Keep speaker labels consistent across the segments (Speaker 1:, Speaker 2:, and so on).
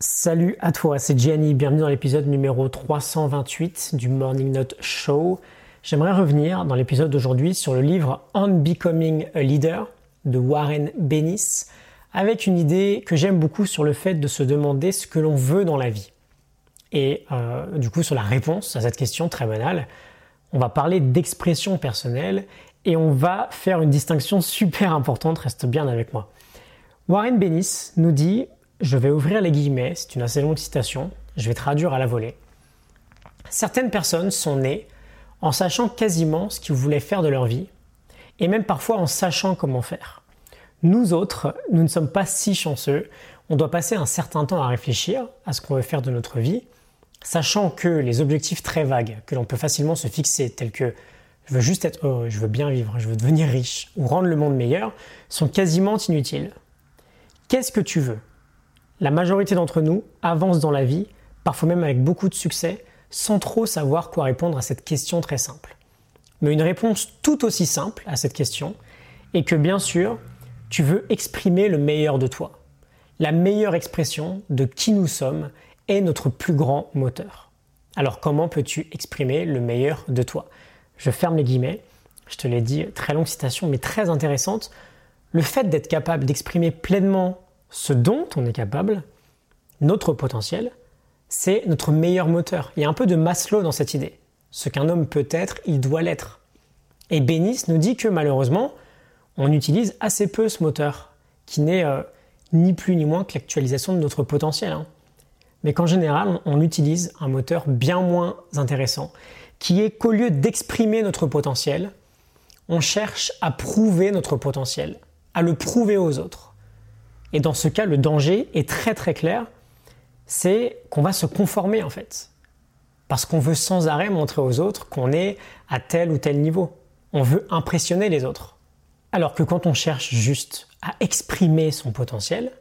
Speaker 1: Salut à toi, c'est Gianni, bienvenue dans l'épisode numéro 328 du Morning Note Show. J'aimerais revenir dans l'épisode d'aujourd'hui sur le livre On Becoming a Leader de Warren Bennis avec une idée que j'aime beaucoup sur le fait de se demander ce que l'on veut dans la vie. Et euh, du coup sur la réponse à cette question très banale, on va parler d'expression personnelle et on va faire une distinction super importante, reste bien avec moi. Warren Bennis nous dit je vais ouvrir les guillemets, c'est une assez longue citation, je vais traduire à la volée. Certaines personnes sont nées en sachant quasiment ce qu'ils voulaient faire de leur vie, et même parfois en sachant comment faire. Nous autres, nous ne sommes pas si chanceux, on doit passer un certain temps à réfléchir à ce qu'on veut faire de notre vie, sachant que les objectifs très vagues que l'on peut facilement se fixer, tels que je veux juste être heureux, je veux bien vivre, je veux devenir riche ou rendre le monde meilleur, sont quasiment inutiles. Qu'est-ce que tu veux? La majorité d'entre nous avancent dans la vie, parfois même avec beaucoup de succès, sans trop savoir quoi répondre à cette question très simple. Mais une réponse tout aussi simple à cette question est que bien sûr, tu veux exprimer le meilleur de toi. La meilleure expression de qui nous sommes est notre plus grand moteur. Alors comment peux-tu exprimer le meilleur de toi? Je ferme les guillemets, je te l'ai dit, très longue citation mais très intéressante. Le fait d'être capable d'exprimer pleinement ce dont on est capable, notre potentiel, c'est notre meilleur moteur. Il y a un peu de Maslow dans cette idée. Ce qu'un homme peut être, il doit l'être. Et Bénis nous dit que malheureusement, on utilise assez peu ce moteur, qui n'est euh, ni plus ni moins que l'actualisation de notre potentiel. Hein. Mais qu'en général, on utilise un moteur bien moins intéressant, qui est qu'au lieu d'exprimer notre potentiel, on cherche à prouver notre potentiel, à le prouver aux autres. Et dans ce cas, le danger est très très clair, c'est qu'on va se conformer en fait. Parce qu'on veut sans arrêt montrer aux autres qu'on est à tel ou tel niveau. On veut impressionner les autres. Alors que quand on cherche juste à exprimer son potentiel,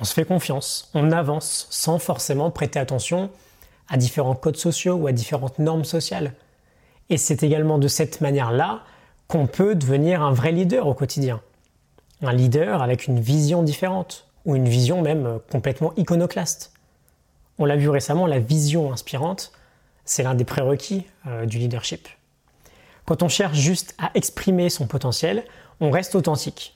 Speaker 1: on se fait confiance, on avance sans forcément prêter attention à différents codes sociaux ou à différentes normes sociales. Et c'est également de cette manière-là qu'on peut devenir un vrai leader au quotidien un leader avec une vision différente, ou une vision même euh, complètement iconoclaste. On l'a vu récemment, la vision inspirante, c'est l'un des prérequis euh, du leadership. Quand on cherche juste à exprimer son potentiel, on reste authentique.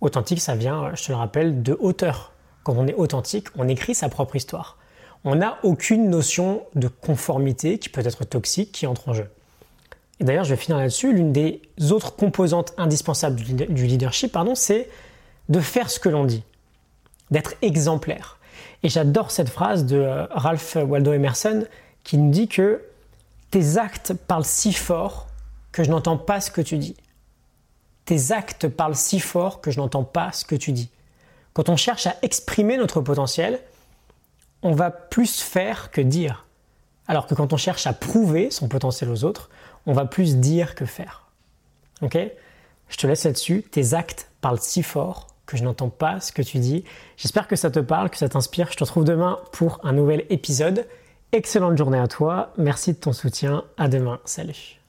Speaker 1: Authentique, ça vient, euh, je te le rappelle, de hauteur. Quand on est authentique, on écrit sa propre histoire. On n'a aucune notion de conformité qui peut être toxique qui entre en jeu. D'ailleurs, je vais finir là-dessus. L'une des autres composantes indispensables du leadership, c'est de faire ce que l'on dit, d'être exemplaire. Et j'adore cette phrase de euh, Ralph Waldo Emerson qui nous dit que tes actes parlent si fort que je n'entends pas ce que tu dis. Tes actes parlent si fort que je n'entends pas ce que tu dis. Quand on cherche à exprimer notre potentiel, on va plus faire que dire. Alors que quand on cherche à prouver son potentiel aux autres, on va plus dire que faire. Ok? Je te laisse là-dessus. Tes actes parlent si fort que je n'entends pas ce que tu dis. J'espère que ça te parle, que ça t'inspire. Je te retrouve demain pour un nouvel épisode. Excellente journée à toi. Merci de ton soutien. À demain. Salut.